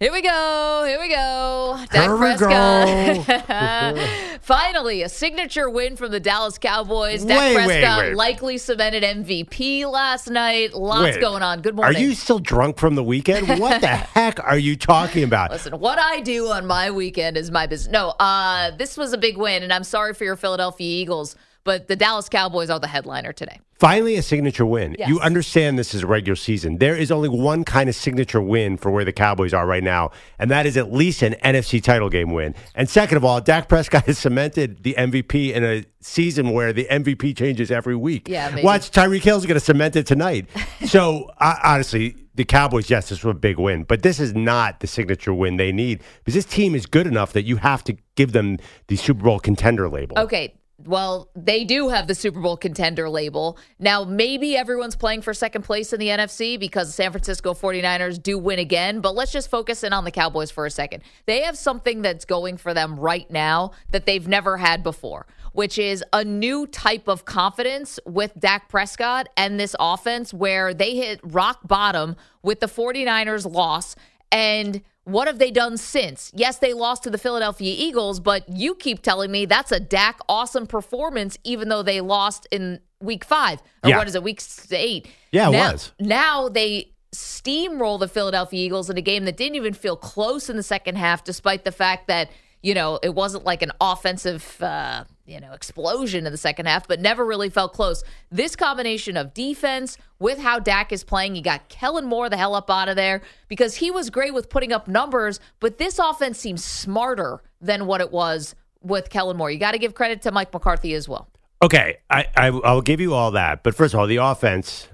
Here we go. Here we go. Dak Prescott. Finally, a signature win from the Dallas Cowboys. Dak Wait, wait, Prescott wait. likely cemented MVP last night. Lots Wait, going on. Good morning. Are you still drunk from the weekend? What the heck are you talking about? Listen, what I do on my weekend is my business. No, uh, this was a big win, and I'm sorry for your Philadelphia Eagles, but the Dallas Cowboys are the headliner today. Finally, a signature win. Yes. You understand this is a regular season. There is only one kind of signature win for where the Cowboys are right now, and that is at least an NFC title game win. And second of all, Dak Prescott has cemented the MVP in a season where the MVP changes every week. Yeah, maybe. Watch Tyreek Hill's going to cement it tonight. so honestly, the Cowboys, yes, this was a big win, but this is not the signature win they need because this team is good enough that you have to give them the Super Bowl contender label. Okay. Well, they do have the Super Bowl contender label. Now, maybe everyone's playing for second place in the NFC because the San Francisco 49ers do win again, but let's just focus in on the Cowboys for a second. They have something that's going for them right now that they've never had before, which is a new type of confidence with Dak Prescott and this offense where they hit rock bottom with the 49ers loss and what have they done since? Yes, they lost to the Philadelphia Eagles, but you keep telling me that's a Dak awesome performance, even though they lost in week five. Or Yeah. what is it, week eight? Yeah, it now, was. Now they steamroll the Philadelphia Eagles in a game that didn't even feel close in the second half, despite the fact that, you know, it wasn't like an offensive, uh, you know, explosion in the second half, but never really felt close. This combination of defense with how Dak is playing, you got Kellen Moore the hell up out of there because he was great with putting up numbers, but this offense seems smarter than what it was with Kellen Moore. You got to give credit to Mike McCarthy as well. Okay, I, I I'll give you all that, but first of all, the offense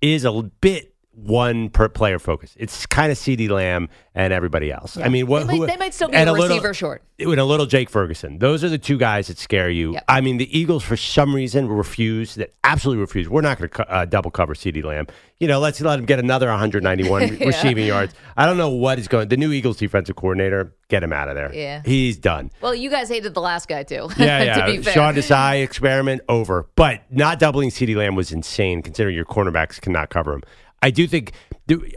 is a bit one per player focus. It's kind of CeeDee Lamb and everybody else. I mean, what They might- who, they might still be and a little- receiver short. with a little Jake Ferguson. Those are the two guys that scare you. Yep. I mean, the Eagles for some reason refuse that absolutely refuse. We're not going to uh, double cover CeeDee Lamb. You know, let's let him get another 191 receiving yards. I don't know what is going. The new Eagles defensive coordinator, get him out of there. Yeah. he's done. Well, you guys hated the last guy too. Yeah, yeah. to. Sean Desai experiment over. But not doubling CeeDee Lamb was insane considering your cornerbacks cannot cover him. I do think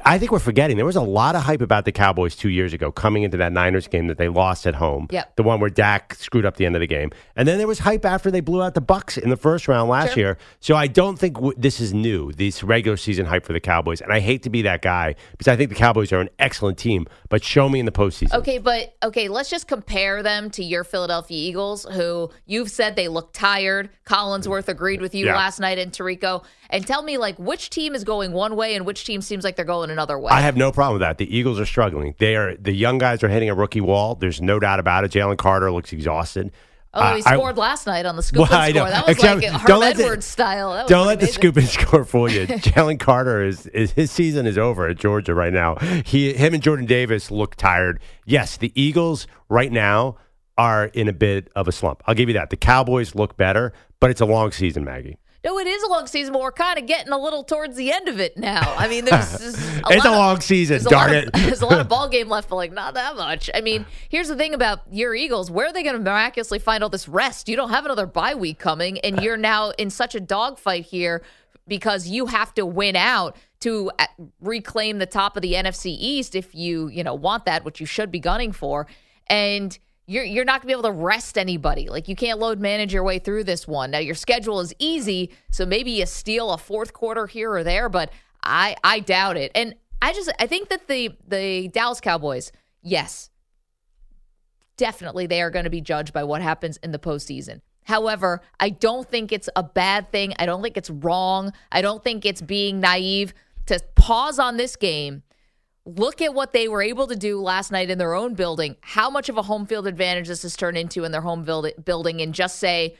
I think we're forgetting there was a lot of hype about the Cowboys two years ago coming into that Niners game that they lost at home. Yep. The one where Dak screwed up the end of the game. And then there was hype after they blew out the Bucks in the first round last Sure. year. So I don't think w- this is new, this regular season hype for the Cowboys. And I hate to be that guy because I think the Cowboys are an excellent team, but show me in the postseason. Okay, but okay, let's just compare them to your Philadelphia Eagles, who you've said they look tired. Collinsworth agreed with you Yeah. last night in Tirico. And tell me, like, which team is going one way and which team seems like they're going another way? I have no problem with that. The Eagles are struggling. They are the young guys are hitting a rookie wall. There's no doubt about it. Jalen Carter looks exhausted. oh, he Uh, I- scored last night on the scoop Well, and score. That was Except- like Herm the- Edwards style. That Don't let the scoop and score fool you. Jalen Carter is, is his season is over at Georgia right now. He him and Jordan Davis look tired. Yes, the Eagles right now are in a bit of a slump. I'll give you that. The Cowboys look better, but it's a long season, Maggie. No, it is a long season, but we're kind of getting a little towards the end of it now. I mean, there's, there's a It's lot a of- long season, there's a darn lot of- it. there's a lot of ball game left, but like not that much. I mean, here's the thing about your Eagles: where are they going to miraculously find all this rest? You don't have another bye week coming, and you're now in such a dogfight here because you have to win out to uh, reclaim the top of the NFC East if you you know want that, which you should be gunning for, and you're you're not gonna be able to rest anybody. Like you can't load manage your way through this one. Now your schedule is easy, so maybe you steal a fourth quarter here or there, but I I doubt it. And I just I think that the the Dallas Cowboys, yes, definitely they are going to be judged by what happens in the postseason. However, I don't think it's a bad thing. I don't think it's wrong. I don't think it's being naive to pause on this game. Look at what they were able to do last night in their own building, how much of a home field advantage this has turned into in their home build- building, and just say,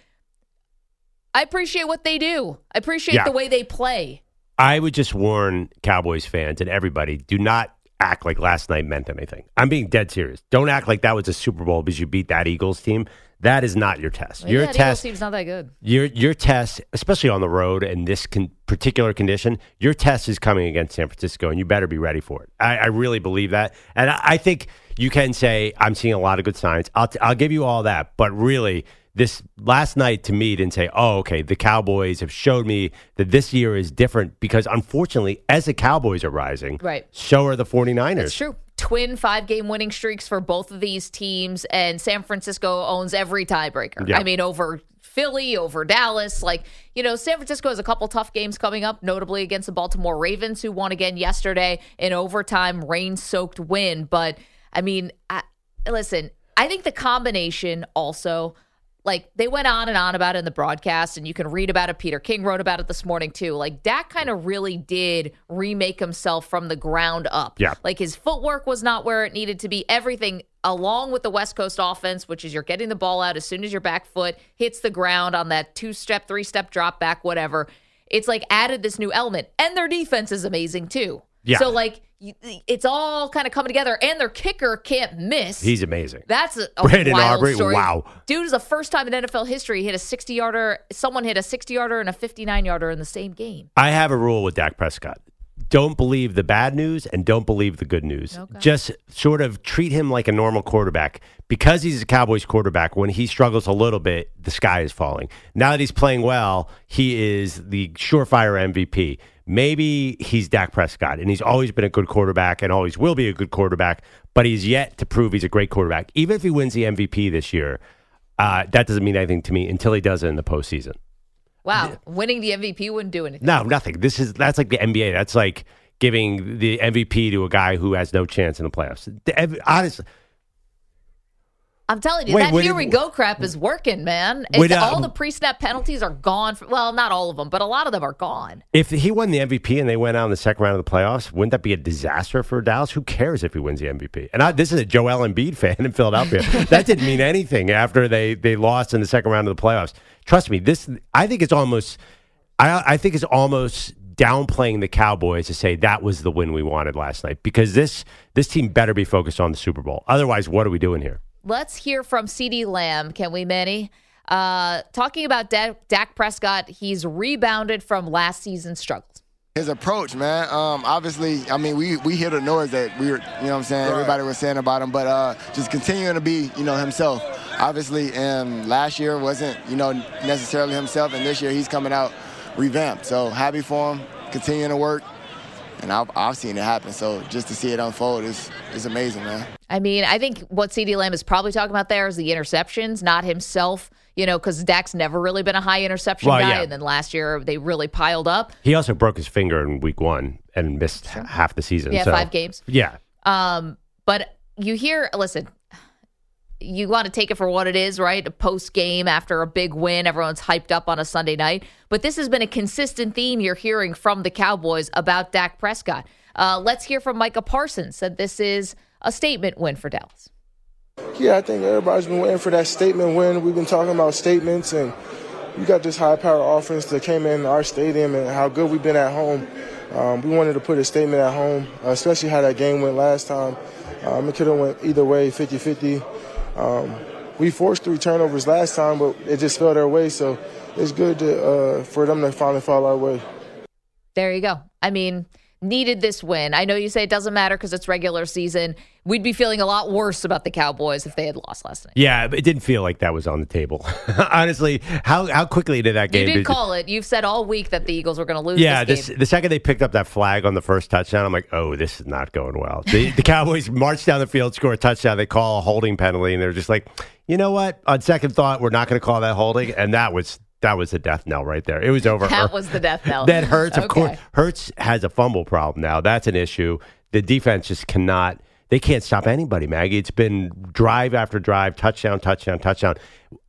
I appreciate what they do. I appreciate Yeah. the way they play. I would just warn Cowboys fans and everybody: do not act like last night meant anything. I'm being dead serious. Don't act like that was a Super Bowl because you beat that Eagles team. That is not your test. Well, your yeah, test. team's not that good. Your your test, especially on the road in this con- particular condition, your test is coming against San Francisco, and you better be ready for it. I, I really believe that, and I, I think you can say I'm seeing a lot of good signs. I'll t- I'll give you all that, but really. This last night to me didn't say, oh, okay, the Cowboys have showed me that this year is different because unfortunately, as the Cowboys are rising, Right. so are the 49ers. It's true. Twin five game winning streaks for both of these teams, and San Francisco owns every tiebreaker. Yeah. I mean, over Philly, over Dallas. Like, you know, San Francisco has a couple tough games coming up, notably against the Baltimore Ravens, who won again yesterday in overtime, rain soaked win. But, I mean, I, listen, I think the combination also like they went on and on about it in the broadcast, and you can read about it. Peter King wrote about it this morning too. Like Dak kind of really did remake himself from the ground up. Yeah. Like his footwork was not where it needed to be. Everything along with the West Coast offense, which is you're getting the ball out as soon as your back foot hits the ground on that two step, three step drop back, whatever. It's like added this new element, and their defense is amazing too. Yeah. So like it's all kind of coming together, and their kicker can't miss. He's amazing. That's a, a Brandon Aubrey, story. wow. Dude is the first time in NFL history he hit a 60 yarder. Someone hit a 60 yarder and a 59 yarder in the same game. I have a rule with Dak Prescott. Don't believe the bad news and don't believe the good news. Just sort of treat him like a normal quarterback. Because he's a Cowboys quarterback, when he struggles a little bit, the sky is falling. Now that he's playing well, he is the surefire MVP. Maybe he's Dak Prescott, and he's always been a good quarterback and always will be a good quarterback, but he's yet to prove he's a great quarterback. Even if he wins the MVP this year, uh, that doesn't mean anything to me until he does it in the postseason. Wow, winning the MVP wouldn't do anything. No, nothing. This is that's like the NBA. That's like giving the MVP to a guy who has no chance in the playoffs. The, honestly, I'm telling you, Wait, that here it- we go crap is working, man. Would, uh, all the pre-snap penalties are gone. For, well, not all of them, but a lot of them are gone. if he won the MVP and they went out in the second round of the playoffs, wouldn't that be a disaster for Dallas? Who cares if he wins the MVP? And I, this is a Joel Embiid fan in Philadelphia. that didn't mean anything after they they lost in the second round of the playoffs. Trust me, this I think it's almost I I think it's almost downplaying the Cowboys to say that was the win we wanted last night because this this team better be focused on the Super Bowl. Otherwise, what are we doing here? Let's hear from CeeDee Lamb, can we, Manny? Uh, talking about Dak, Dak Prescott, he's rebounded from last season's struggles. his approach, man. Um, obviously, I mean, we we hear the noise that we were, you know, what I'm saying everybody was saying about him, but uh, just continuing to be, you know, himself. Obviously, and last year wasn't, you know, necessarily himself, and this year he's coming out revamped. So happy for him, continuing to work, and I've, I've seen it happen. So just to see it unfold is is amazing, man. I mean, I think what CeeDee Lamb is probably talking about there is the interceptions, not himself, you know, because Dak's never really been a high interception Well, guy. yeah. And then last year they really piled up. He also broke his finger in week one and missed h- half the season. Yeah, so- five games. Yeah. Um, but you hear, listen, you want to take it for what it is, right? A post game after a big win, everyone's hyped up on a Sunday night. But this has been a consistent theme you're hearing from the Cowboys about Dak Prescott. Uh, let's hear from Micah Parsons. Said this is a statement win for Dallas. Yeah, I think everybody's been waiting for that statement win. We've been talking about statements, and we got this high power offense that came in our stadium and how good we've been at home. Um, we wanted to put a statement at home, especially how that game went last time. Um, it could have went either way, 50-50. Um, we forced three turnovers last time, but it just fell their way. So it's good to, uh, for them to finally fall our way. There you go. I mean, needed this win. I know you say it doesn't matter because it's regular season. We'd be feeling a lot worse about the Cowboys if they had lost last night. Yeah, it didn't feel like that was on the table. Honestly, how how quickly did that game? You did call it. You've said all week that the Eagles were going to lose yeah, this this, the second they picked up that flag on the first touchdown, I'm like, oh, this is not going well. The, the Cowboys march down the field, score a touchdown. They call a holding penalty, and they're just like, you know what? On second thought, we're not going to call that holding, and that was that was the death knell right there. It was over. That was the death knell. that hurts. Of Okay. course, Hurts has a fumble problem now. That's an issue. The defense just cannot. They can't stop anybody, Maggie. It's been drive after drive, touchdown, touchdown, touchdown.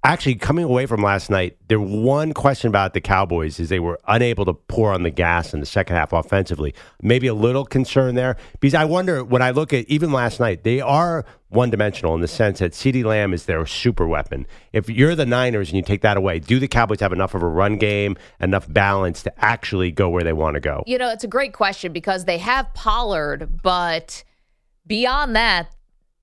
Actually, coming away from last night, there one question about the Cowboys is they were unable to pour on the gas in the second half offensively. Maybe a little concern there because I wonder when I look at even last night, they are one dimensional in the sense that CeeDee Lamb is their super weapon. If you're the Niners and you take that away, do the Cowboys have enough of a run game, enough balance to actually go where they want to go? You know, it's a great question because they have Pollard, but beyond that,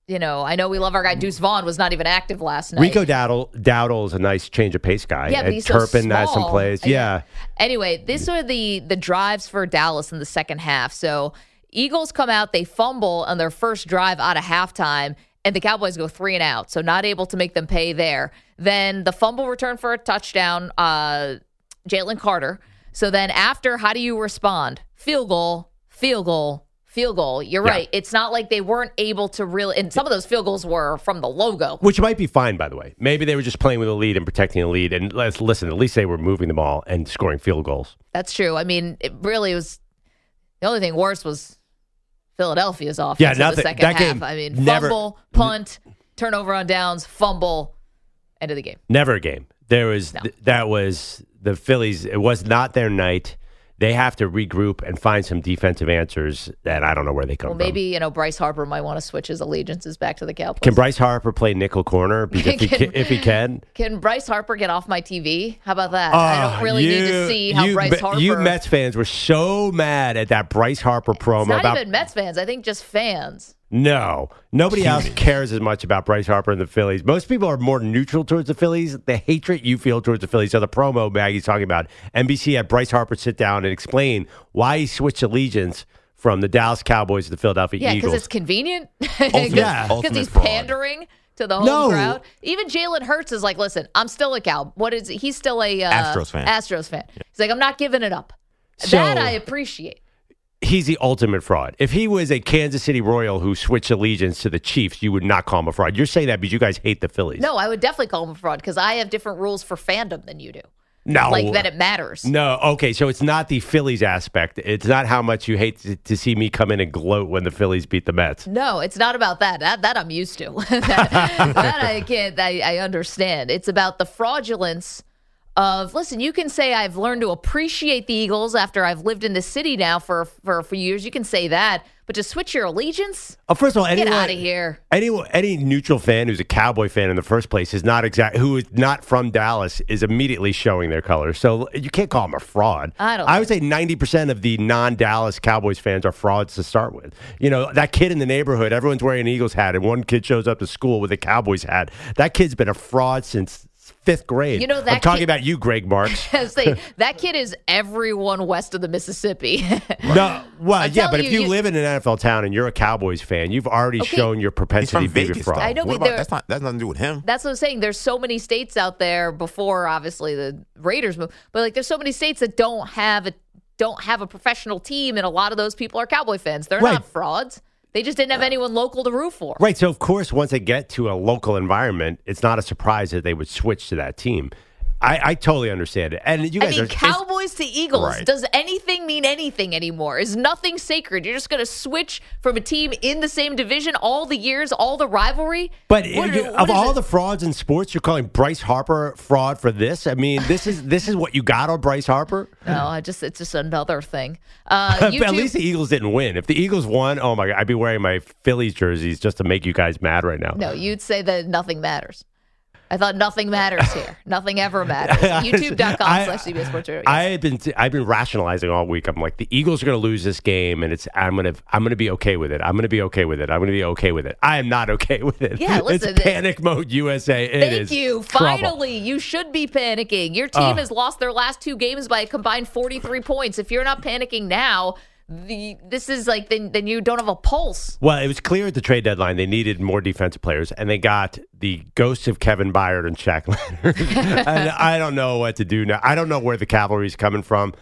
you know, I know we love our guy Deuce Vaughn was not even active last night. Rico Dowdle, Dowdle is a nice change of pace guy. Yeah, but he's so Turpin has some small. plays. Yeah. Anyway, these are the the drives for Dallas in the second half. So Eagles come out, they fumble on their first drive out of halftime, and the Cowboys go three and out. So not able to make them pay there. Then the fumble return for a touchdown, uh, Jalen Carter. So then after, how do you respond? Field goal, field goal, field goal. You're Yeah. right. It's not like they weren't able to really, and some of those field goals were from the logo. Which might be fine, by the way. Maybe they were just playing with a lead and protecting a lead. And let's listen, at least they were moving the ball and scoring field goals. That's true. I mean, it really was. The only thing worse was Philadelphia's offense Yeah, in the nothing- second that half. game I mean, never- fumble, punt, turnover on downs, fumble, end of the game. Never a game. There was No. th- that was the Phillies. It was not their night. They have to regroup and find some defensive answers that I don't know where they come Well, from. maybe you know Bryce Harper might want to switch his allegiances back to the Cowboys. Can Bryce Harper play nickel corner? Because if, he Can- can, if he can, Can Bryce Harper get off my TV? How about that? I Oh, don't ah, really need to see how you, Bryce Harper. You Mets fans were so mad at that Bryce Harper promo It's not about even Mets fans. I think just fans. No, nobody else cares as much about Bryce Harper and the Phillies. Most people are more neutral towards the Phillies. The hatred you feel towards the Phillies. So the promo Maggie's talking about, NBC had Bryce Harper sit down and explain why he switched allegiance from the Dallas Cowboys to the Philadelphia Eagles. Yeah, because it's convenient. yeah. because he's fraud. pandering to the home No. crowd. Even Jalen Hurts is like, listen, I'm still a cow. What is he's still a uh, Astros fan. Astros fan. He's like, I'm not giving it up. So- that I appreciate. He's the ultimate fraud. If he was a Kansas City Royal who switched allegiance to the Chiefs, you would not call him a fraud. You're saying that because you guys hate the Phillies. No, I would definitely call him a fraud because I have different rules for fandom than you do. no, Like that it matters. No, okay, so it's not the Phillies aspect. It's not how much you hate to, to see me come in and gloat when the Phillies beat the Mets. No, it's not about that. That that I'm used to. that, that I can't. I, I understand. It's about the fraudulence of. Listen, you can say I've learned to appreciate the Eagles after I've lived in the city now for for a few years. You can say that, but to switch your allegiance, Oh, first of all, get out of here. Any any neutral fan who's a Cowboy fan in the first place is not exact who is not from Dallas is immediately showing their colors. So you can't call them a fraud. I don't I would say ninety percent of the non-Dallas Cowboys fans are frauds to start with. You know that kid in the neighborhood, everyone's wearing an Eagles hat, and one kid shows up to school with a Cowboys hat. That kid's been a fraud since fifth grade. You know, that I'm talking kid- about you, Greg Marks. Say that kid is everyone west of the Mississippi. No, well, I'm yeah, telling but if you, you, you- live in an NFL town and you're a Cowboys fan, you've already Okay. shown your propensity from to be a fraud. I know, What but about, that's not that's nothing to do with him. That's what I'm saying. There's so many states out there before, obviously, the Raiders move, but like there's so many states that don't have a don't have a professional team, and a lot of those people are Cowboy fans. They're Right. not frauds. They just didn't have anyone local to root for. Right. So, of course, once they get to a local environment, it's not a surprise that they would switch to that team. I, I totally understand it. And you guys I mean, are. Cowboys to Eagles. Right. Does anything mean anything anymore? Is nothing sacred? You're just going to switch from a team in the same division all the years, all the rivalry. but What- you- what of all it? the frauds in sports, you're calling Bryce Harper fraud for this? I mean, this is this is what you got on Bryce Harper? no, I just it's just another thing. Uh, at least the Eagles didn't win. If the Eagles won, oh my God, I'd be wearing my Phillies jerseys just to make you guys mad right now. No, you'd say that nothing matters. I thought nothing matters here. nothing ever matters. YouTube.com slash CBS Sports Radio. I Yes. had been I've been rationalizing all week. I'm like the Eagles are going to lose this game, and it's I'm gonna I'm gonna be okay with it. I'm gonna be okay with it. I'm gonna be okay with it. I am not okay with it. Yeah, listen, it's panic mode USA. It Thank is you. trouble. Finally, you should be panicking. Your team Uh. has lost their last two games by a combined 43 points. If you're not panicking now, the this is like then then you don't have a pulse. Well, it was clear at the trade deadline they needed more defensive players, and they got the ghosts of Kevin Byard and Shaq Leonard. and I don't know what to do now. I don't know where the cavalry's coming from.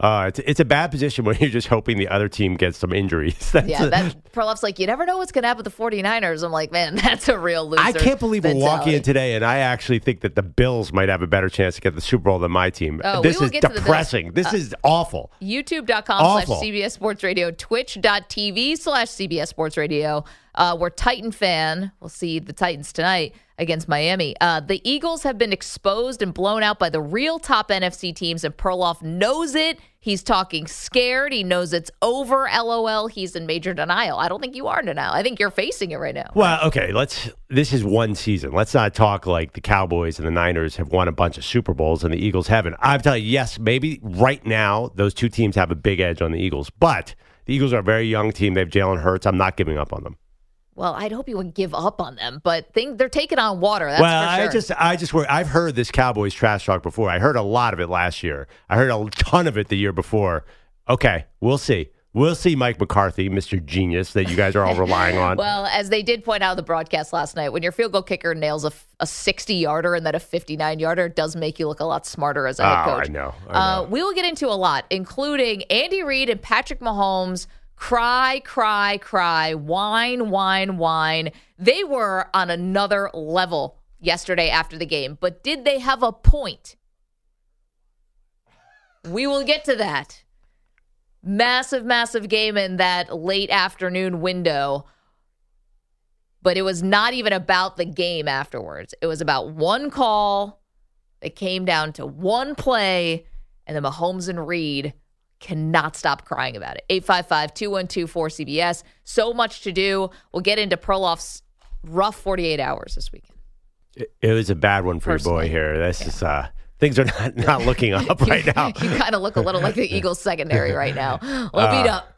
Uh, it's, it's a bad position when you're just hoping the other team gets some injuries. That's Yeah, that Perloff's like, you never know what's going to happen with the 49ers. I'm like, man, that's a real loser. I can't believe we're walking in today, and I actually think that the Bills might have a better chance to get the Super Bowl than my team. Oh, this is get to the Bills. depressing. This Uh, is awful. youtube.com slash CBS Sports Radio, twitch.tv slash CBS Sports Radio. Uh, we're Titan fan. We'll see the Titans tonight against Miami. Uh, the Eagles have been exposed and blown out by the real top NFC teams, and Perloff knows it. He's talking scared. He knows it's over. LOL. He's in major denial. I don't think you are in denial. I think you're facing it right now. Well, okay, let's. This is one season. Let's not talk like the Cowboys and the Niners have won a bunch of Super Bowls and the Eagles haven't. I'm telling you, yes, maybe right now those two teams have a big edge on the Eagles, but the Eagles are a very young team. They have Jalen Hurts. I'm not giving up on them. Well, I'd hope you would give up on them, but think they're taking on water. That's well, for sure. I just, I just, work. I've heard this Cowboys trash talk before. I heard a lot of it last year. I heard a ton of it the year before. Okay, we'll see. We'll see, Mike McCarthy, Mr. Genius, that you guys are all relying on. Well, as they did point out in the broadcast last night, when your field goal kicker nails a, a 60 yarder and then a 59 yarder, it does make you look a lot smarter as a head Oh, coach. I know, I Uh, we will get into a lot, including Andy Reid and Patrick Mahomes. Cry, cry, cry, whine, whine, whine. They were on another level yesterday after the game, but did they have a point? We will get to that. Massive, massive game in that late afternoon window. But it was not even about the game afterwards. It was about one call that came down to one play, and the Mahomes and Reid cannot stop crying about it. 855 212 4CBS. So much to do. We'll get into Perloff's rough 48 hours this weekend. It, it was a bad one for your boy here. That's is, uh, things are not, not looking up right now. You kind of look a little like the Eagles secondary right now. A little beat Uh, up.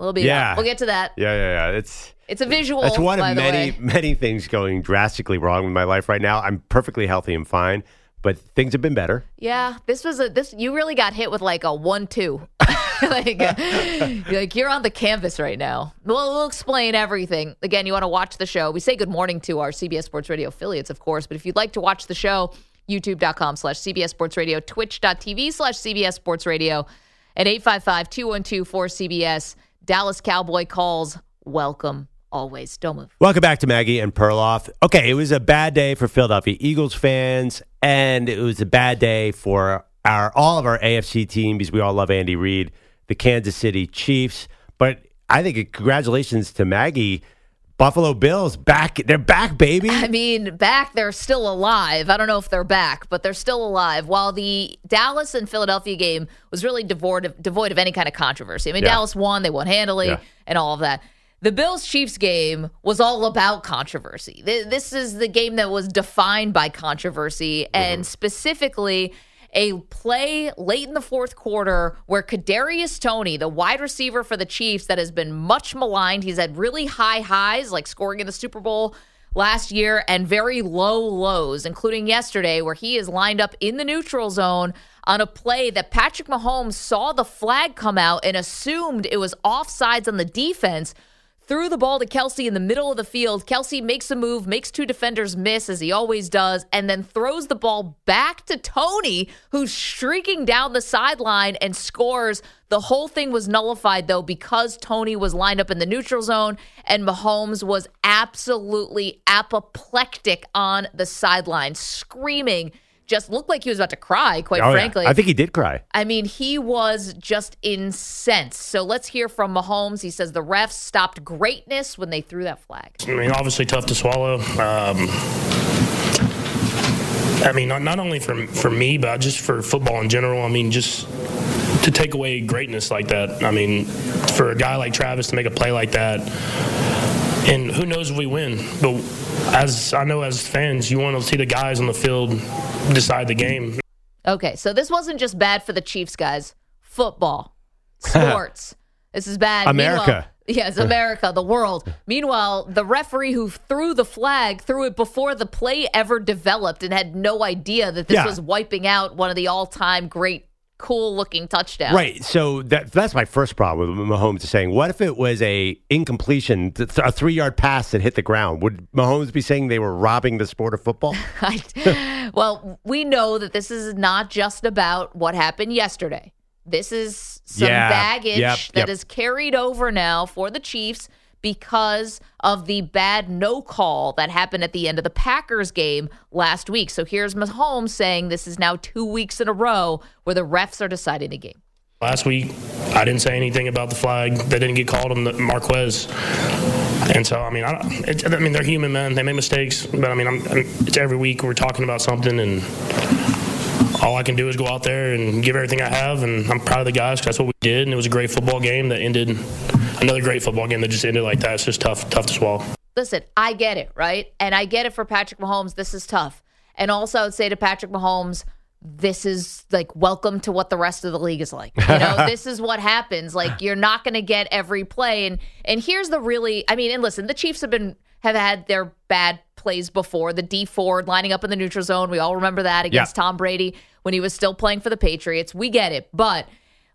A little beat yeah. up. We'll get to that. Yeah, yeah, yeah. It's It's a visual. that's one of many way. many things going drastically wrong with my life right now. I'm perfectly healthy and fine, but things have been better. Yeah, this was a this. You really got hit with like a one-two. like, you're like you're on the canvas right now. We'll, we'll explain everything. Again, you want to watch the show. We say good morning to our CBS Sports Radio affiliates, of course. But if you'd like to watch the show, youtube.com slash CBS Sports Radio, twitch.tv slash CBS Sports Radio, at 855-212-4CBS. Dallas Cowboy calls. Welcome always. Don't move. Welcome back to Maggie and Perloff. Okay, it was a bad day for Philadelphia Eagles fans, and it was a bad day for our all of our AFC team because we all love Andy Reid, the Kansas City Chiefs. But I think congratulations to Maggie. Buffalo Bills back. They're back, baby. I mean, back, they're still alive. I don't know if they're back, but they're still alive. While the Dallas and Philadelphia game was really devoid of, devoid of any kind of controversy. I mean, Yeah. Dallas won, they won handily, Yeah. and all of that. The Bills Chiefs game was all about controversy. This is the game that was defined by controversy, mm-hmm. and specifically a play late in the fourth quarter where Kadarius Toney, the wide receiver for the Chiefs, that has been much maligned, he's had really high highs, like scoring in the Super Bowl last year, and very low lows, including yesterday, where he is lined up in the neutral zone on a play that Patrick Mahomes saw the flag come out and assumed it was offsides on the defense threw the ball to Kelce in the middle of the field. Kelce makes a move, makes two defenders miss, as he always does, and then throws the ball back to Toney, who's streaking down the sideline and scores. The whole thing was nullified, though, because Toney was lined up in the neutral zone and Mahomes was absolutely apoplectic on the sideline, screaming. Just looked like he was about to cry, quite Oh, yeah. frankly. I think he did cry. I mean, he was just incensed. So let's hear from Mahomes. He says the refs stopped greatness when they threw that flag. I mean, obviously tough to swallow. Um, I mean, not, not only for for me, but just for football in general. I mean, just to take away greatness like that. I mean, for a guy like Travis to make a play like that, and who knows if we win. But as I know, as fans, you want to see the guys on the field decide the game. Okay, so this wasn't just bad for the Chiefs, guys. Football, sports. this is bad. America. Meanwhile- yes, America, the world. Meanwhile, the referee who threw the flag threw it before the play ever developed and had no idea that this Yeah. was wiping out one of the all-time great, cool-looking touchdown. Right. So that that's my first problem with Mahomes is saying, what if it was a incompletion, a three yard pass that hit the ground? Would Mahomes be saying they were robbing the sport of football? Well, we know that this is not just about what happened yesterday. this is some Yeah, baggage yep, that yep. is carried over now for the Chiefs because of the bad no call that happened at the end of the Packers game last week. So here's Mahomes saying this is now two weeks in a row where the refs are deciding a game. Last week, I didn't say anything about the flag They didn't get called on the Marquez. And so, I mean, I, it, I mean, they're human men. They make mistakes, but I mean, I'm, I'm, it's every week we're talking about something, and all I can do is go out there and give everything I have. And I'm proud of the guys 'cause that's what we did. And it was a great football game that ended. Another great football game that just ended like that. It's just tough, tough to swallow. listen, I get it, right? And I get it for Patrick Mahomes. This is tough. And also, I would say to Patrick Mahomes, this is like welcome to what the rest of the league is like. You know, this is what happens. Like you're not going to get every play. And and here's the really, I mean, and listen, the Chiefs have been have had their bad plays before. The Dee Ford lining up in the neutral zone. We all remember that against Yeah. Tom Brady when he was still playing for the Patriots. We get it, but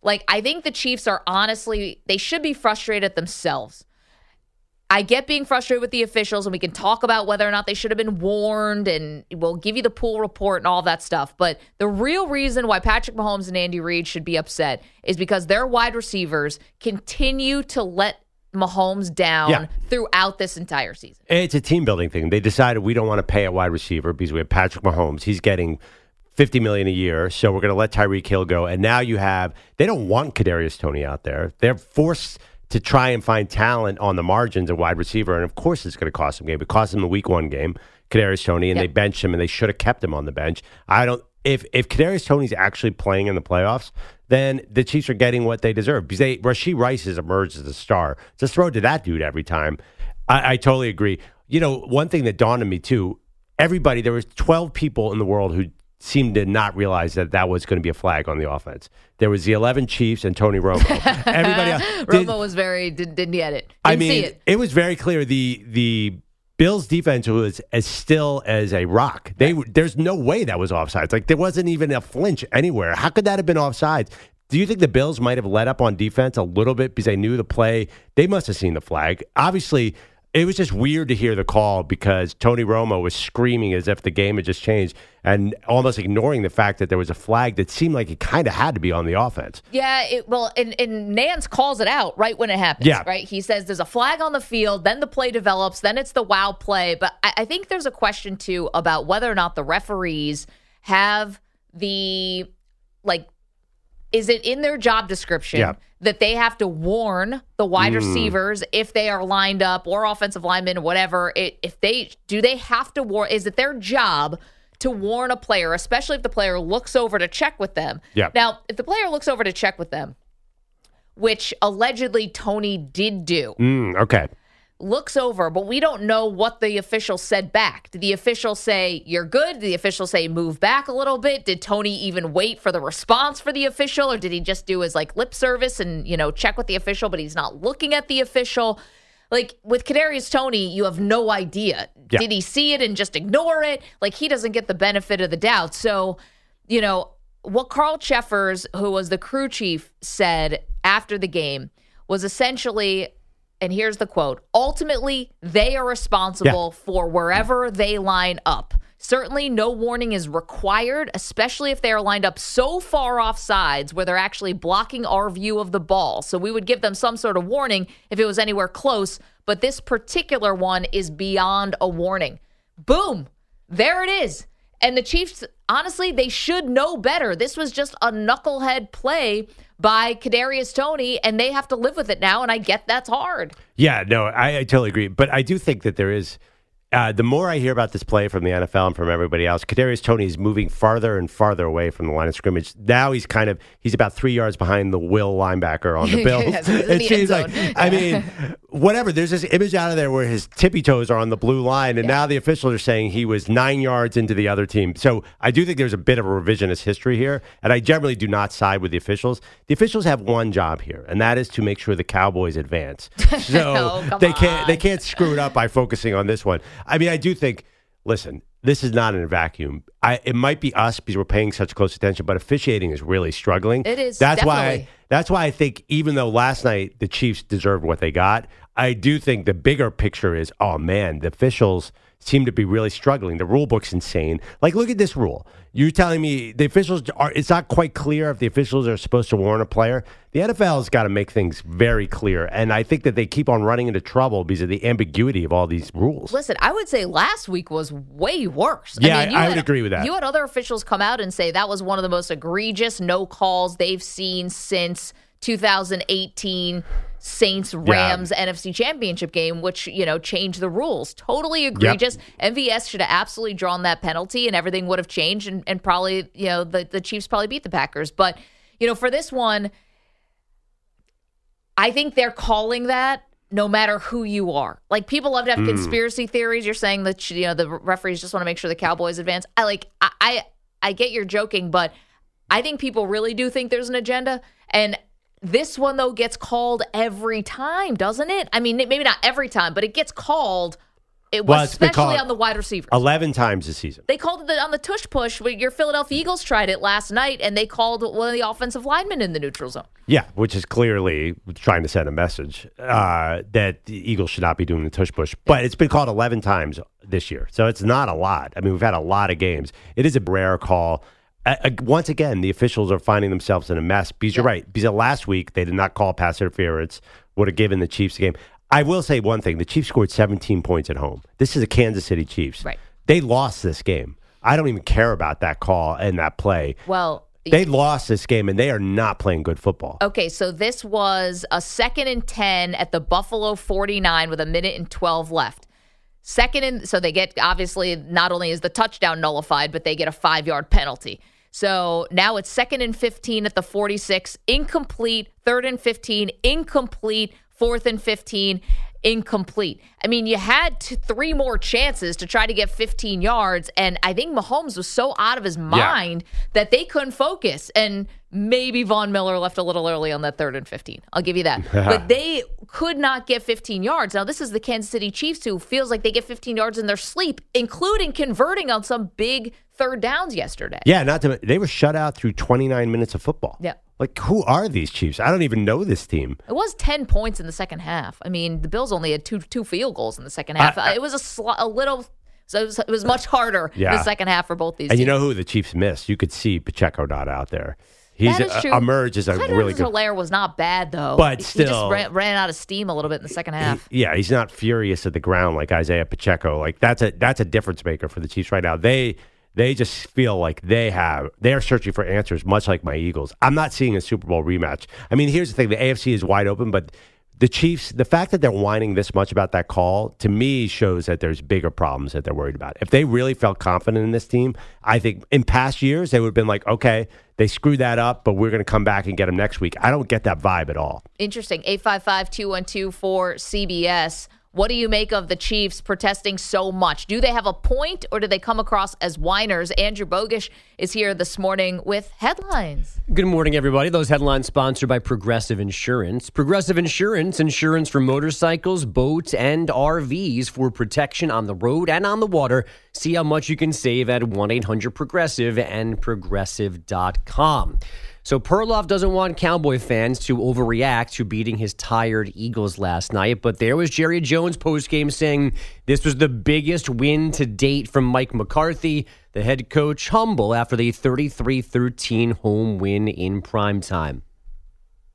like I think the Chiefs are honestly they should be frustrated themselves. I get being frustrated with the officials, and we can talk about whether or not they should have been warned, and we'll give you the pool report and all that stuff. But the real reason why Patrick Mahomes and Andy Reid should be upset is because their wide receivers continue to let Mahomes down Yeah. throughout this entire season. It's a team building thing. They decided we don't want to pay a wide receiver because we have Patrick Mahomes. He's getting fifty million a year, so we're going to let Tyreek Hill go. And now you have they don't want Kadarius Toney out there. They're forced to try and find talent on the margins at wide receiver, and of course it's going to cost them game. It cost them the Week One game, Kadarius Toney, and Yep. they benched him, and they should have kept him on the bench. I don't. If if Kadarius Toney's actually playing in the playoffs, then the Chiefs are getting what they deserve because they Rashee Rice has emerged as a star. Just throw it to that dude every time. I, I totally agree. You know, one thing that dawned on me too. Everybody, there was twelve people in the world who seemed to not realize that that was going to be a flag on the offense. There was the eleven Chiefs and Tony Romo. Everybody else. did- Romo was very didn't, didn't get it. Didn't I mean, see it. was very clear. The the Bills defense was as still as a rock. They there's no way that was offsides. Like there wasn't even a flinch anywhere. How could that have been offsides? Do you think the Bills might have let up on defense a little bit because they knew the play? They must have seen the flag. Obviously, it was just weird to hear the call because Tony Romo was screaming as if the game had just changed and almost ignoring the fact that there was a flag that seemed like it kind of had to be on the offense. Yeah, it, well, and, and Nantz calls it out right when it happens. Yeah. Right. He says there's a flag on the field, then the play develops, then it's the wow play. But I, I think there's a question too about whether or not the referees have the like is it in their job description Yeah. that they have to warn the wide Mm. receivers if they are lined up or offensive linemen, whatever? If they do, they have to warn. Is it their job to warn a player, especially if the player looks over to check with them? Yeah. Now, if the player looks over to check with them, which allegedly Toney did do, Mm, okay. Looks over, but we don't know what the official said back. Did the official say, you're good? Did the official say, move back a little bit? Did Toney even wait for the response for the official, or did he just do his like lip service and, you know, check with the official, but he's not looking at the official? Like with Kadarius Toney, you have no idea. Yeah. Did he see it and just ignore it? Like he doesn't get the benefit of the doubt. So, you know, what Carl Cheffers, who was the crew chief, said after the game was essentially, and here's the quote ultimately, they are responsible for wherever they line up. Certainly, no warning is required, especially if they are lined up so far off sides where they're actually blocking our view of the ball. So, we would give them some sort of warning if it was anywhere close, but this particular one is beyond a warning. Boom! There it is. And the Chiefs, honestly, they should know better. This was just a knucklehead play by Kadarius Toney, and they have to live with it now. And I get that's hard. Yeah, no, I, I totally agree. But I do think that there is. Uh, the more I hear about this play from the NFL and from everybody else, Kadarius Toney is moving farther and farther away from the line of scrimmage. Now he's kind of he's about three yards behind the Will linebacker on the Bills. Yes, it seems like. I mean, whatever. There's this image out of there where his tippy toes are on the blue line, and now the officials are saying he was nine yards into the other team. So I do think there's a bit of a revisionist history here, and I generally do not side with the officials. The officials have one job here, and that is to make sure the Cowboys advance. Oh, so Oh, they can't they can't screw it up by focusing on this one. I mean, I do think. Listen, this is not in a vacuum. I, it might be us because we're paying such close attention, but officiating is really struggling. It is, That's why. definitely. That's why I think even though last night the Chiefs deserved what they got, I do think the bigger picture is, oh man, the officials seem to be really struggling. The rule book's insane. Like, look at this rule. You're telling me the officials are, it's not quite clear if the officials are supposed to warn a player. The NFL has got to make things very clear. And I think that they keep on running into trouble because of the ambiguity of all these rules. Listen, I would say last week was way worse. Yeah, I, mean, you I had- would agree with that. You had other officials come out and say that was one of the most egregious no calls they've seen since 2018 Saints Rams NFC Championship game, which you know changed the rules. Totally egregious. MVS should have absolutely drawn that penalty, and everything would have changed, and, and probably you know the the Chiefs probably beat the Packers. But you know for this one, I think they're calling that no matter who you are. Like people love to have Mm. conspiracy theories. You're saying that you know the referees just want to make sure the Cowboys advance. I like I I, I get you're joking, but I think people really do think there's an agenda and this one though gets called every time, doesn't it? I mean, maybe not every time, but it gets called. It was Well, especially on the wide receivers. 11 times this season. They called it on the tush push. Your Philadelphia Eagles tried it last night, and they called one of the offensive linemen in the neutral zone. Yeah, which is clearly trying to send a message uh, that the Eagles should not be doing the tush push. But it's been called 11 times this year. So it's not a lot. I mean, we've had a lot of games. It is a rare call. Uh, once again, the officials are finding themselves in a mess because you're right. Because last week they did not call pass interference, would have given the Chiefs the game. I will say one thing the Chiefs scored 17 points at home. This is a Kansas City Chiefs. Right. They lost this game. I don't even care about that call and that play. Well, They lost this game and they are not playing good football. Okay, so this was a second and 10 at the Buffalo 49 with a minute and 12 left. Second and so they get obviously not only is the touchdown nullified, but they get a five yard penalty. So now it's second and 15 at the 46, incomplete, third and 15, incomplete, fourth and 15, incomplete. I mean, you had t- three more chances to try to get 15 yards, and I think Mahomes was so out of his mind that they couldn't focus. And maybe Von Miller left a little early on that third and 15. I'll give you that. but they could not get 15 yards. Now, this is the Kansas City Chiefs who feels like they get 15 yards in their sleep, including converting on some big third downs yesterday. Yeah, not to they were shut out through 29 minutes of football. Yeah. Like who are these Chiefs? I don't even know this team. It was 10 points in the second half. I mean, the Bills only had two two field goals in the second half. I- I- it was a, sl- a little so it was, it was much harder Yeah. the second half for both these And you know who the Chiefs missed? You could see Pacheco not out there. He's that is true. emerged as a Clyde really good. Hilaire was not bad though, But he just still- ran, ran out of steam a little bit in the second half. Yeah, he's not furious at the ground like Isaiah Pacheco. Like that's a that's a difference maker for the Chiefs right now. They they just feel like they have they're searching for answers, much like my Eagles. I'm not seeing a Super Bowl rematch. I mean, here's the thing: the AFC is wide open, but the Chiefs, the fact that they're whining this much about that call, to me shows that there's bigger problems that they're worried about. If they really felt confident in this team, I think in past years they would have been like, okay, they screwed that up, but we're going to come back and get them next week. I don't get that vibe at all. Interesting. 855 212 for CBS. What do you make of the Chiefs protesting so much? Do they have a point or do they come across as whiners? Andrew Bogish is here this morning with headlines. Good morning, everybody. Those headlines sponsored by Progressive Insurance. Progressive Insurance, insurance for motorcycles, boats, and RVs for protection on the road and on the water. See how much you can save at 1 800 Progressive and Progressive.com. So Perloff doesn't want Cowboy fans to overreact to beating his tired Eagles last night, but there was Jerry Jones postgame saying this was the biggest win to date from Mike McCarthy, the head coach, humble after the 33-13 home win in prime time.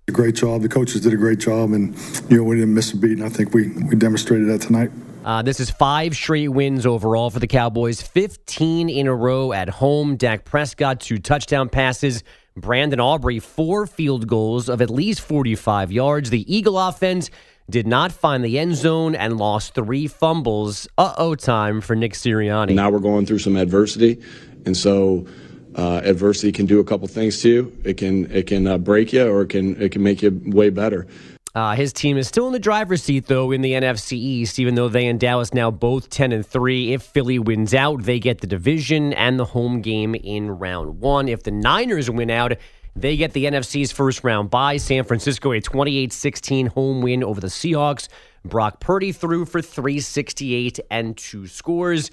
A great job. The coaches did a great job, and you know we didn't miss a beat. And I think we we demonstrated that tonight. Uh, this is five straight wins overall for the Cowboys, 15 in a row at home. Dak Prescott, two touchdown passes. Brandon Aubrey, four field goals of at least 45 yards. The Eagle offense did not find the end zone and lost three fumbles. Uh oh, time for Nick Sirianni. Now we're going through some adversity, and so uh, adversity can do a couple things to you. It can it can uh, break you, or it can it can make you way better. Uh, his team is still in the driver's seat, though, in the NFC East, even though they and Dallas now both 10 and 3. If Philly wins out, they get the division and the home game in round one. If the Niners win out, they get the NFC's first round bye. San Francisco, a 28 16 home win over the Seahawks. Brock Purdy threw for 368 and two scores.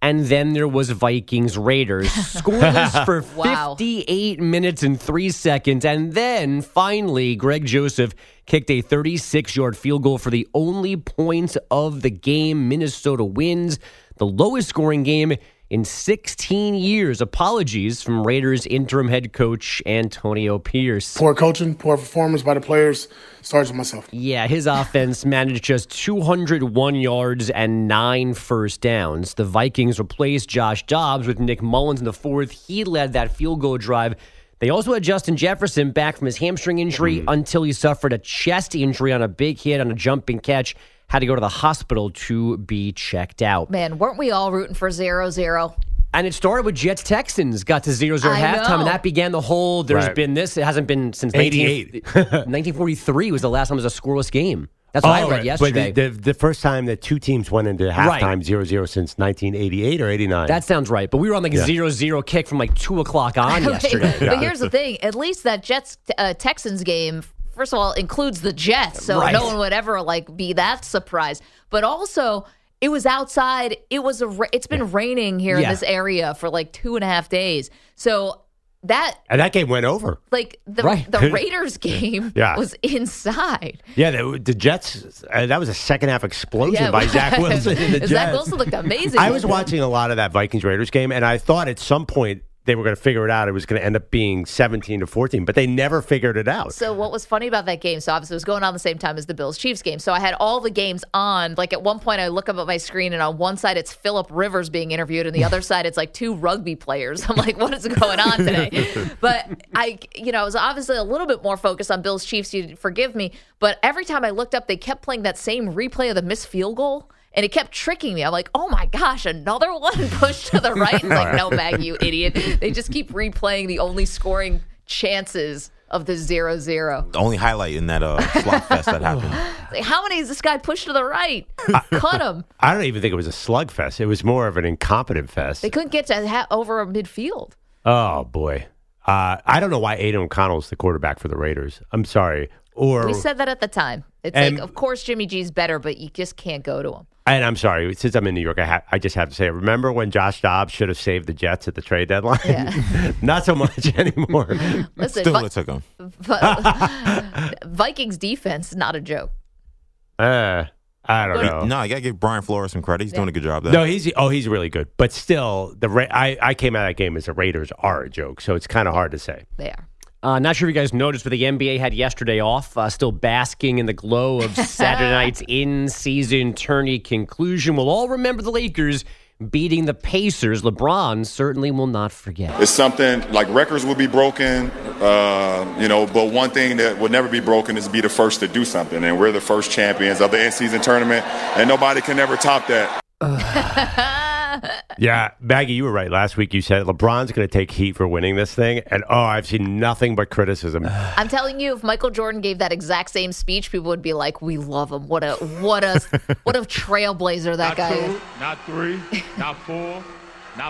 And then there was Vikings Raiders, scoreless for Wow. 58 minutes and three seconds. And then finally, Greg Joseph kicked a 36 yard field goal for the only points of the game. Minnesota wins, the lowest scoring game in 16 years. Apologies from Raiders interim head coach Antonio Pierce. Poor coaching, poor performance by the players. Starts with myself. Yeah, his offense managed just 201 yards and nine first downs. The Vikings replaced Josh Dobbs with Nick Mullens in the fourth. He led that field goal drive. They also had Justin Jefferson back from his hamstring injury mm-hmm. until he suffered a chest injury on a big hit on a jumping catch. Had to go to the hospital to be checked out. Man, weren't we all rooting for zero zero? And it started with Jets Texans got to 0 0 I halftime, know. and that began the whole. There's Right. been this. It hasn't been since 88. 19, 1943 was the last time it was a scoreless game. That's what I Oh, read right. yesterday. But the, the, the first time that two teams went into Right. halftime 0 0 since 1988 or 89. That sounds right. But we were on like a Yeah. zero zero kick from like two o'clock on yesterday. But here's the thing: at least that Jets uh, Texans game, first of all, includes the Jets, so Right. no one would ever like be that surprised. But also, it was outside. It was a. It's been raining here Yeah. in this area for like two and a half days. So that and that game went over. like the Right. the Raiders game Yeah. was inside. Yeah, the, the Jets, uh, that was a second half explosion Yeah, by Zach Wilson in the Jets. Zach Wilson looked amazing. I was watching a lot of that Vikings Raiders game, and I thought at some point they were going to figure it out. It was going to end up being 17 to 14, but they never figured it out. So what was funny about that game? So obviously it was going on the same time as the Bills Chiefs game. So I had all the games on. Like at one point I look up at my screen and on one side it's Philip Rivers being interviewed and the other side it's like two rugby players. I'm like, what is going on today? but I you know, I was obviously a little bit more focused on Bills Chiefs, you forgive me. But every time I looked up, they kept playing that same replay of the missed field goal. And it kept tricking me. I'm like, oh my gosh, another one pushed to the right. It's like, no, Mag, you idiot. They just keep replaying the only scoring chances of the zero zero. The only highlight in that uh, slot fest that happened. Like, how many is this guy pushed to the right? Cut him. I don't even think it was a slugfest. It was more of an incompetent fest. They couldn't get to ha- over a midfield. Oh, boy. Uh, I don't know why Aidan O'Connell's the quarterback for the Raiders. I'm sorry. Or We said that at the time. It's And- like, of course, Jimmy G's better, but you just can't go to him. And I'm sorry, since I'm in New York, I, ha- I just have to say, remember when Josh Dobbs should have saved the Jets at the trade deadline? Yeah. Not so much anymore. Listen, Still Vi- would have took him. But Vikings defense, not a joke. Uh, I don't know. No, I gotta give Brian Flores some credit. He's doing a good job there. No, he's oh he's really good, but still the Ra- I I came out of that game as the Raiders are a joke, so it's kind of hard to say. They are. Uh, not sure if you guys noticed, but the NBA had yesterday off, uh, still basking in the glow of Saturday night's in-season tourney conclusion. We'll all remember the Lakers beating the Pacers. LeBron certainly will not forget. It's something like records will be broken, uh, you know, but one thing that will never be broken is be the first to do something. And we're the first champions of the in season tournament, and nobody can ever top that. Yeah, Maggie, you were right. Last week you said LeBron's going to take heat for winning this thing, and oh, I've seen nothing but criticism. I'm telling you, if Michael Jordan gave that exact same speech, people would be like, "We love him. What a what a what a trailblazer that guy is." Not three, not four, not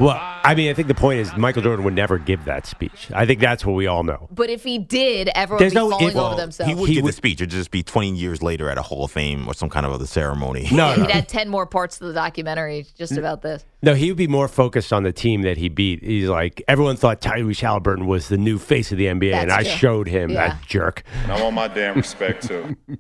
well. I mean, I think the point is Michael Jordan would never give that speech. I think that's what we all know. But if he did, everyone There's would be no- falling if- over well, themselves. He would He give would- the speech. It'd just be 20 years later at a Hall of Fame or some kind of other ceremony. No, He'd no. had ten more parts to the documentary just about this. No, he would be more focused on the team that he beat. He's like, everyone thought Tyrese Halliburton was the new face of the NBA, and I showed him Yeah. that jerk. And I want my damn respect too.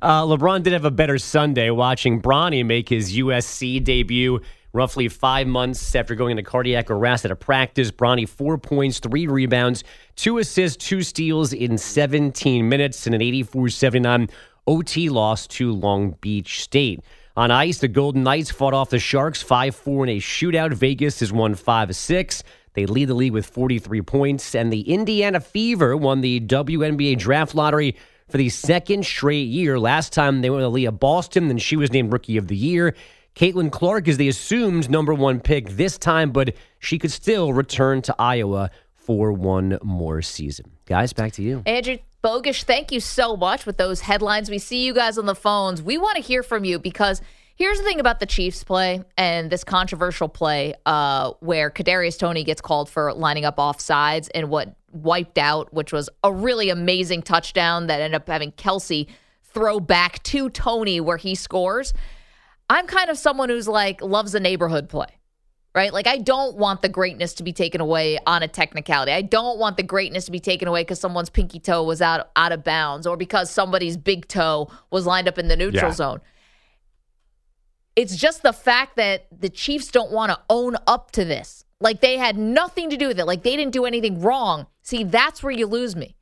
Uh, LeBron did have a better Sunday watching Bronny make his USC debut roughly five months after going into cardiac arrest at a practice. Bronny, four points, three rebounds, two assists, two steals in 17 minutes in an 84 79 OT loss to Long Beach State. On ice, the Golden Knights fought off the Sharks 5 4 in a shootout. Vegas has won 5 6. They lead the league with 43 points. And the Indiana Fever won the WNBA draft lottery for the second straight year. Last time they went to Aliyah Boston, then she was named Rookie of the Year. Caitlin Clark is the assumed number one pick this time, but she could still return to Iowa for one more season. Guys, back to you. Andrew Bogusch, thank you so much with those headlines. We see you guys on the phones. We want to hear from you because here's the thing about the Chiefs play and this controversial play uh, where Kadarius Toney gets called for lining up off sides and what wiped out, which was a really amazing touchdown that ended up having Kelce throw back to Toney where he scores. I'm kind of someone who's like loves a neighborhood play. right? Like, I don't want the greatness to be taken away on a technicality. I don't want the greatness to be taken away because someone's pinky toe was out out of bounds or because somebody's big toe was lined up in the neutral Yeah. zone. It's just the fact that the Chiefs don't want to own up to this. Like they had nothing to do with it. Like they didn't do anything wrong. See, that's where you lose me.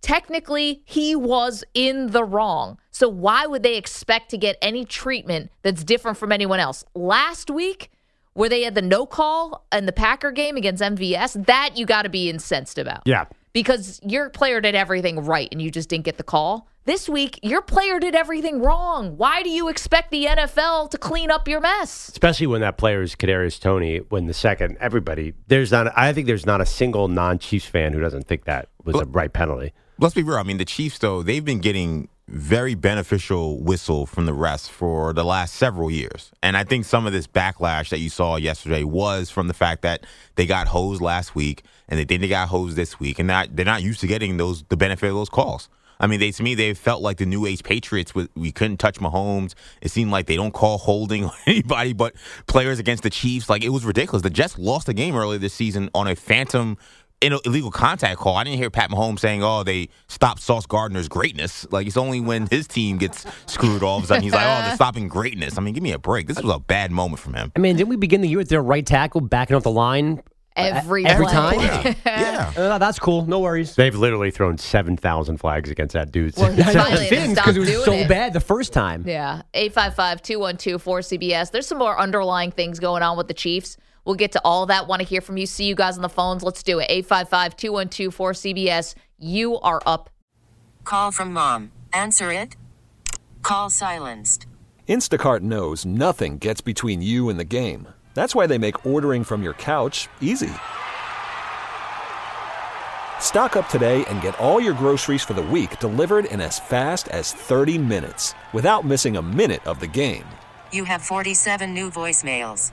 Technically, he was in the wrong. So why would they expect to get any treatment that's different from anyone else? Last week, where they had the no call in the Packer game against MVS, that you got to be incensed about Yeah. because your player did everything right and you just didn't get the call. This week, your player did everything wrong. Why do you expect the NFL to clean up your mess? Especially when that player is Kadarius Toney. When the second, everybody there's not. I think there's not a single non-Chiefs fan who doesn't think that was a right penalty. Let's be real. I mean, the Chiefs, though, they've been getting very beneficial whistle from the refs for the last several years. And I think some of this backlash that you saw yesterday was from the fact that they got hosed last week and they think they got hosed this week, and they're not used to getting those the benefit of those calls. I mean, they to me they felt like the new age Patriots. With we couldn't touch Mahomes. It seemed like they don't call holding anybody but players against the Chiefs. Like it was ridiculous. The Jets lost a game earlier this season on a phantom in an illegal contact call. I didn't hear Pat Mahomes saying, "Oh, they stopped Sauce Gardner's greatness." Like it's only when his team gets screwed all of a sudden he's like, "Oh, they're stopping greatness." I mean, give me a break. This was a bad moment from him. I mean, didn't we begin the year with their right tackle backing off the line Every every play. time? Yeah. Uh, that's cool. No worries. They've literally thrown seven thousand flags against that dude. Well, I finally it they didn't stopped because it was so it. bad the first time. Yeah. 855 212 4CBS. There's some more underlying things going on with the Chiefs. We'll get to all that. Want to hear from you. See you guys on the phones. Let's do it. 855 212 4CBS. You are up. Call from mom. Answer it. Call silenced. Instacart knows nothing gets between you and the game. That's why they make ordering from your couch easy. Stock up today and get all your groceries for the week delivered in as fast as 30 minutes without missing a minute of the game. You have 47 new voicemails.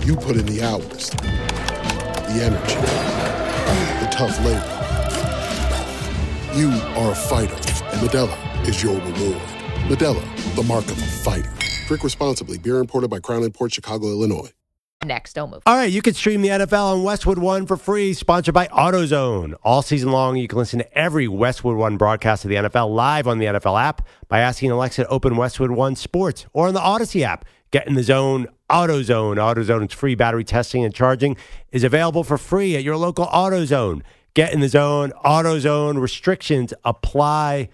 You put in the hours, the energy, the tough labor. You are a fighter, and Modelo is your reward. Modelo, the mark of a fighter. Drink responsibly. Beer imported by Crown Port Chicago, Illinois. Next, don't move. All right, you can stream the NFL on Westwood One for free, sponsored by AutoZone. All season long, you can listen to every Westwood One broadcast of the NFL live on the NFL app by asking Alexa to open Westwood One Sports or on the Odyssey app. Get in the zone, AutoZone. AutoZone's free battery testing and charging is available for free at your local AutoZone. Get in the zone, AutoZone. Restrictions apply.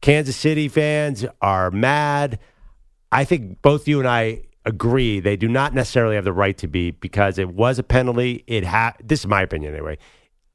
Kansas City fans are mad. I think both you and I agree they do not necessarily have the right to be because it was a penalty. It ha- this is my opinion anyway.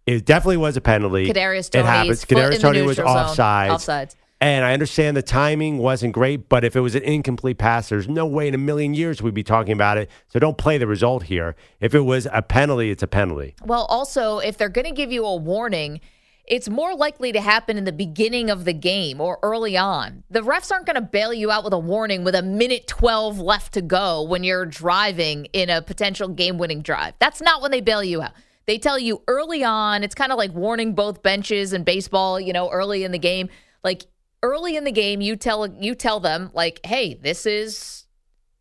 It definitely was a penalty. Kadarius it happens. Kadarius Tony was offsides. Offsides. And I understand the timing wasn't great, but if it was an incomplete pass, there's no way in a million years we'd be talking about it. So don't play the result here. If it was a penalty, it's a penalty. Well, also, if they're going to give you a warning, it's more likely to happen in the beginning of the game or early on. The refs aren't going to bail you out with a warning with a minute 12 left to go when you're driving in a potential game winning drive. That's not when they bail you out. They tell you early on, it's kind of like warning both benches in baseball, you know, early in the game. Like early in the game, you tell you tell them like, "Hey, this is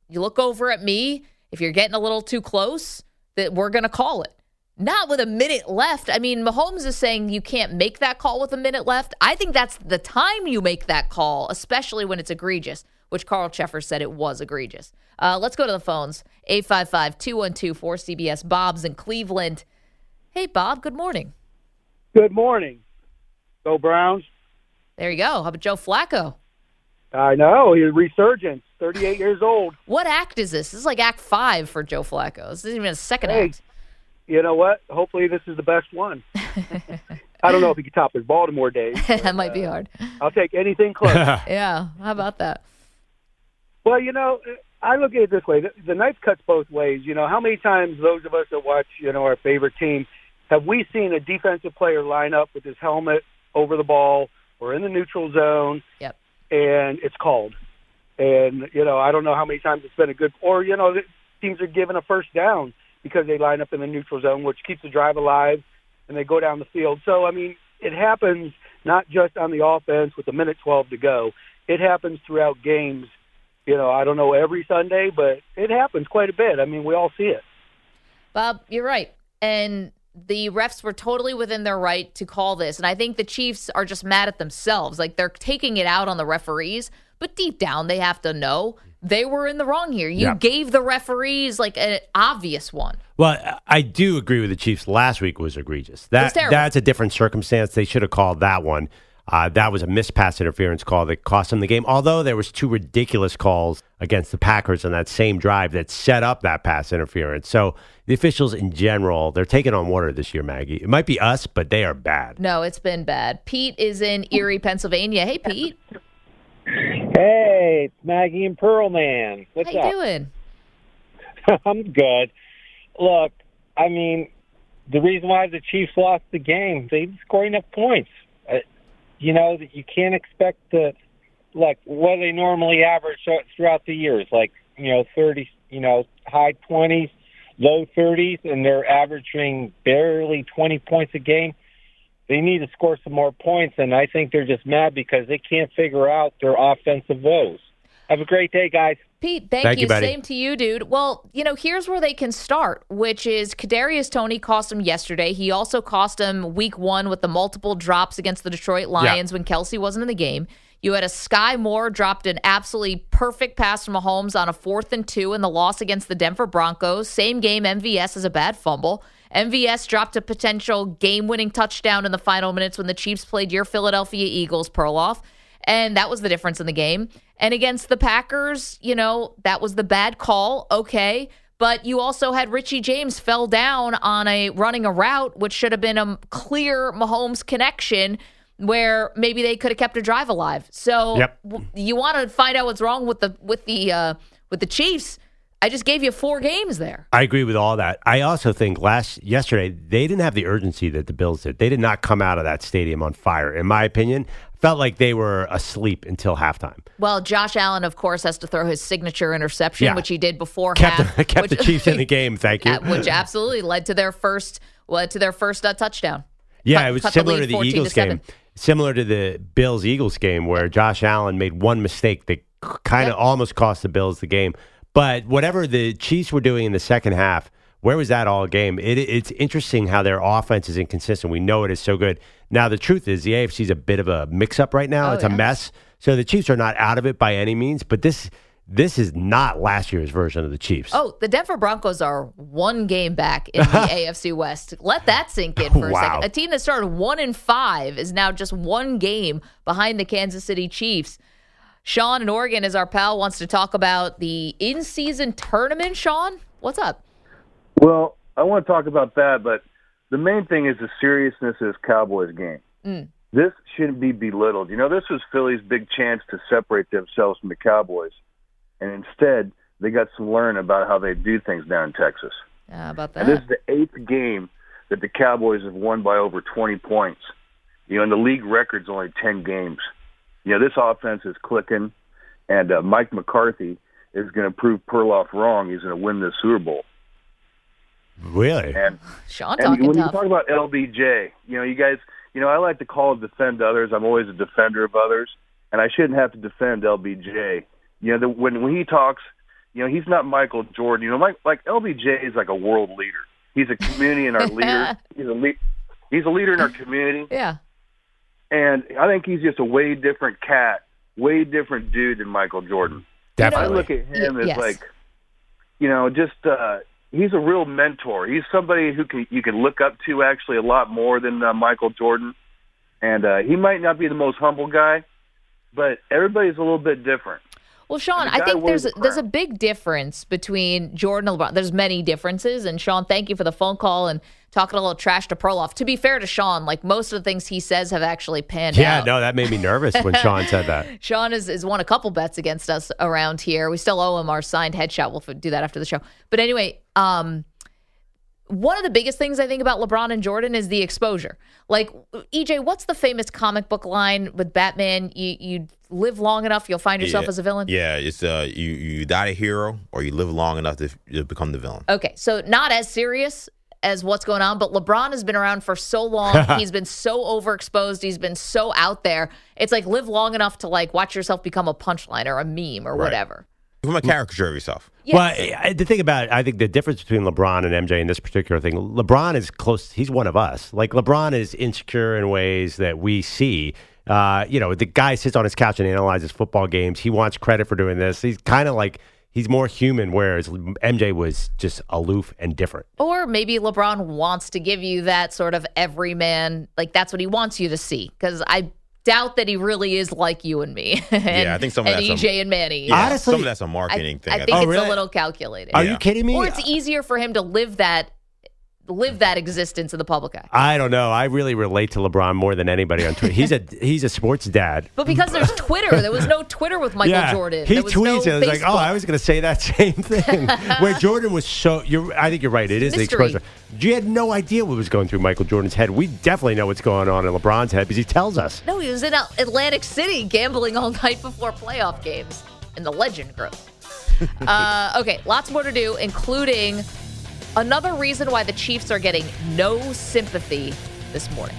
you look over at me if you're getting a little too close that we're going to call it." Not with a minute left. I mean, Mahomes is saying you can't make that call with a minute left. I think that's the time you make that call, especially when it's egregious, which Carl Cheffers said it was egregious. Uh, let's go to the phones 855 212 4CBS. Bob's in Cleveland. Hey, Bob, good morning. Good morning. Go Browns. There you go. How about Joe Flacco? I know he's resurgence. Thirty-eight years old. What act is this? This is like Act Five for Joe Flacco. This isn't even a second Hey. act. You know what? Hopefully, this is the best one. I don't know if he can top his Baltimore days. that might be uh, hard. I'll take anything close. yeah. How about that? Well, you know, I look at it this way: the, the knife cuts both ways. You know, how many times those of us that watch, you know, our favorite team, have we seen a defensive player line up with his helmet over the ball or in the neutral zone? Yep. And it's called. And you know, I don't know how many times it's been a good, or you know, the teams are given a first down because they line up in the neutral zone, which keeps the drive alive, and they go down the field. So I mean, it happens not just on the offense with a minute 12 to go. It happens throughout games. You know, I don't know every Sunday, but it happens quite a bit. I mean, we all see it. Bob, you're right. And the refs were totally within their right to call this. And I think the Chiefs are just mad at themselves. Like they're taking it out on the referees, but deep down they have to know they were in the wrong here. You Yeah. gave the referees like an obvious one. Well, I do agree with the Chiefs. Last week was egregious. That terrible. that's a different circumstance. They should have called that one. Uh, that was a missed pass interference call that cost them the game. Although there was two ridiculous calls against the Packers on that same drive that set up that pass interference. So the officials in general, they're taking on water this year, Maggie. It might be us, but they are bad. No, it's been bad. Pete is in Erie, Pennsylvania. Hey, Pete. Hey, it's Maggie and Pearlman. What's How you up? doing? I'm good. Look, I mean, the reason why the Chiefs lost the game, they didn't score enough points. You know, that you can't expect to, like, what they normally average throughout the years, like, you know, 30, you know, high 20s, low 30s, and they're averaging barely 20 points a game. They need to score some more points, and I think they're just mad because they can't figure out their offensive woes. Have a great day, guys. Pete, thank, Thank you, buddy. Same to you, dude. Well, you know, here's where they can start, which is Kadarius Toney cost him yesterday. He also cost him week one with the multiple drops against the Detroit Lions when Kelce wasn't in the game. You had a Skyy Moore dropped an absolutely perfect pass from Mahomes on a fourth and two in the loss against the Denver Broncos. Same game, MVS is a bad fumble. MVS dropped a potential game winning touchdown in the final minutes when the Chiefs played your Philadelphia Eagles, Perloff. And that was the difference in the game. And against the Packers, you know, that was the bad call. Okay. But you also had Richie James fell down on a running a route, which should have been a clear Mahomes connection where maybe they could have kept a drive alive. So Yep. w- you want to find out what's wrong with the with the uh, with the Chiefs. I just gave you four games there. I agree with all that. I also think last yesterday they didn't have the urgency that the Bills did. They did not come out of that stadium on fire. In my opinion, felt like they were asleep until halftime. Well, Josh Allen, of course, has to throw his signature interception, Yeah. which he did before Kept half, kept the which- Chiefs in the game. Thank you. which absolutely led to their first led to their first uh, touchdown. Yeah, Cut- it was the similar lead to the 14 to Eagles game. Similar to the Bills Eagles game where Josh Allen made one mistake that kind of almost cost the Bills the game. But whatever the Chiefs were doing in the second half, where was that all game? It, it's interesting how their offense is inconsistent. We know it is so good. Now the truth is the AFC is a bit of a mix up right now. Oh, it's a mess. So the Chiefs are not out of it by any means. But this this is not last year's version of the Chiefs. Oh, the Denver Broncos are one game back in the AFC West. Let that sink in for a Wow. second. A team that started one and five is now just one game behind the Kansas City Chiefs. Sean in Oregon is our pal. Wants to talk about the in-season tournament. Sean, what's up? Well, I want to talk about that, but the main thing is the seriousness of this Cowboys game. Mm. This shouldn't be belittled. You know, this was Philly's big chance to separate themselves from the Cowboys, and instead they got to learn about how they do things down in Texas. Uh, about And this is the eighth game that the Cowboys have won by over 20 points. You know, and the league record's only 10 games. You know, this offense is clicking, and uh, Mike McCarthy is going to prove Perloff wrong. He's going to win this Super Bowl. Really? And Sean and talking when you talk about LBJ, you know, you guys, you know, I like to call and defend others. I'm always a defender of others, and I shouldn't have to defend LBJ. You know, the, when when he talks, you know, he's not Michael Jordan. You know, like like LBJ is like a world leader. He's a community and our leader. He's a le- he's a leader in our community, yeah. and I think he's just a way different cat, way different dude than Michael Jordan. Definitely. I look at him Y- as yes. like, you know, just uh, he's a real mentor. He's somebody who can you can look up to actually a lot more than uh, Michael Jordan. and uh, he might not be the most humble guy, but everybody's a little bit different. Well, Sean, I think there's a, there's a big difference between Jordan and LeBron. There's many differences, and Sean, thank you for the phone call and talking a little trash to Perloff. To be fair to Sean, like most of the things he says have actually panned Yeah, out. no, that made me nervous when Sean said that. Sean has, has won a couple bets against us around here. We still owe him our signed headshot. We'll do that after the show. But anyway, um, one of the biggest things I think about LeBron and Jordan is the exposure. Like, EJ, what's the famous comic book line with Batman? You you live long enough, you'll find yourself Yeah. as a villain. Yeah, it's uh, you you die a hero or you live long enough to, to become the villain. Okay, so not as serious as what's going on, but LeBron has been around for so long. He's been so overexposed. He's been so out there. It's like live long enough to like watch yourself become a punchline or a meme or Right. whatever. Become a caricature of yourself. Well, I- the thing about it, I think the difference between LeBron and MJ in this particular thing, LeBron is close. He's one of us. Like LeBron is insecure in ways that we see. Uh, you know, the guy sits on his couch and analyzes football games. He wants credit for doing this. He's kind of like he's more human, whereas MJ was just aloof and different. Or maybe LeBron wants to give you that sort of everyman, like that's what he wants you to see. Because I doubt that he really is like you and me. and, Yeah, I think some of and that's EJ a- and Manny. Yeah, Honestly, some of that's a marketing I, thing. I think think. Oh, it's a little calculated. Are you kidding me? Or it's easier for him to live that live that existence in the public eye. I don't know. I really relate to LeBron more than anybody on Twitter. He's a he's a sports dad. But because there's Twitter, there was no Twitter with Michael yeah, Jordan. He tweets no and it's like, oh, I was going to say that same thing. Where Jordan was so, you're, I think you're right. It is the exposure. You had no idea what was going through Michael Jordan's head. We definitely know what's going on in LeBron's head because he tells us. No, he was in Atlantic City gambling all night before playoff games, and the legend grows. uh, okay, lots more to do, including another reason why the Chiefs are getting no sympathy this morning.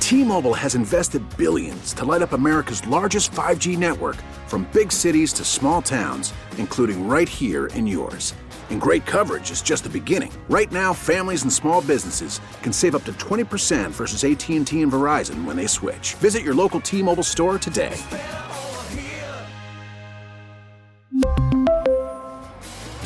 T-Mobile has invested billions to light up America's largest 5G network from big cities to small towns, including right here in yours. And great coverage is just the beginning. Right now, families and small businesses can save up to 20% versus AT&T and Verizon when they switch. Visit your local T-Mobile store today.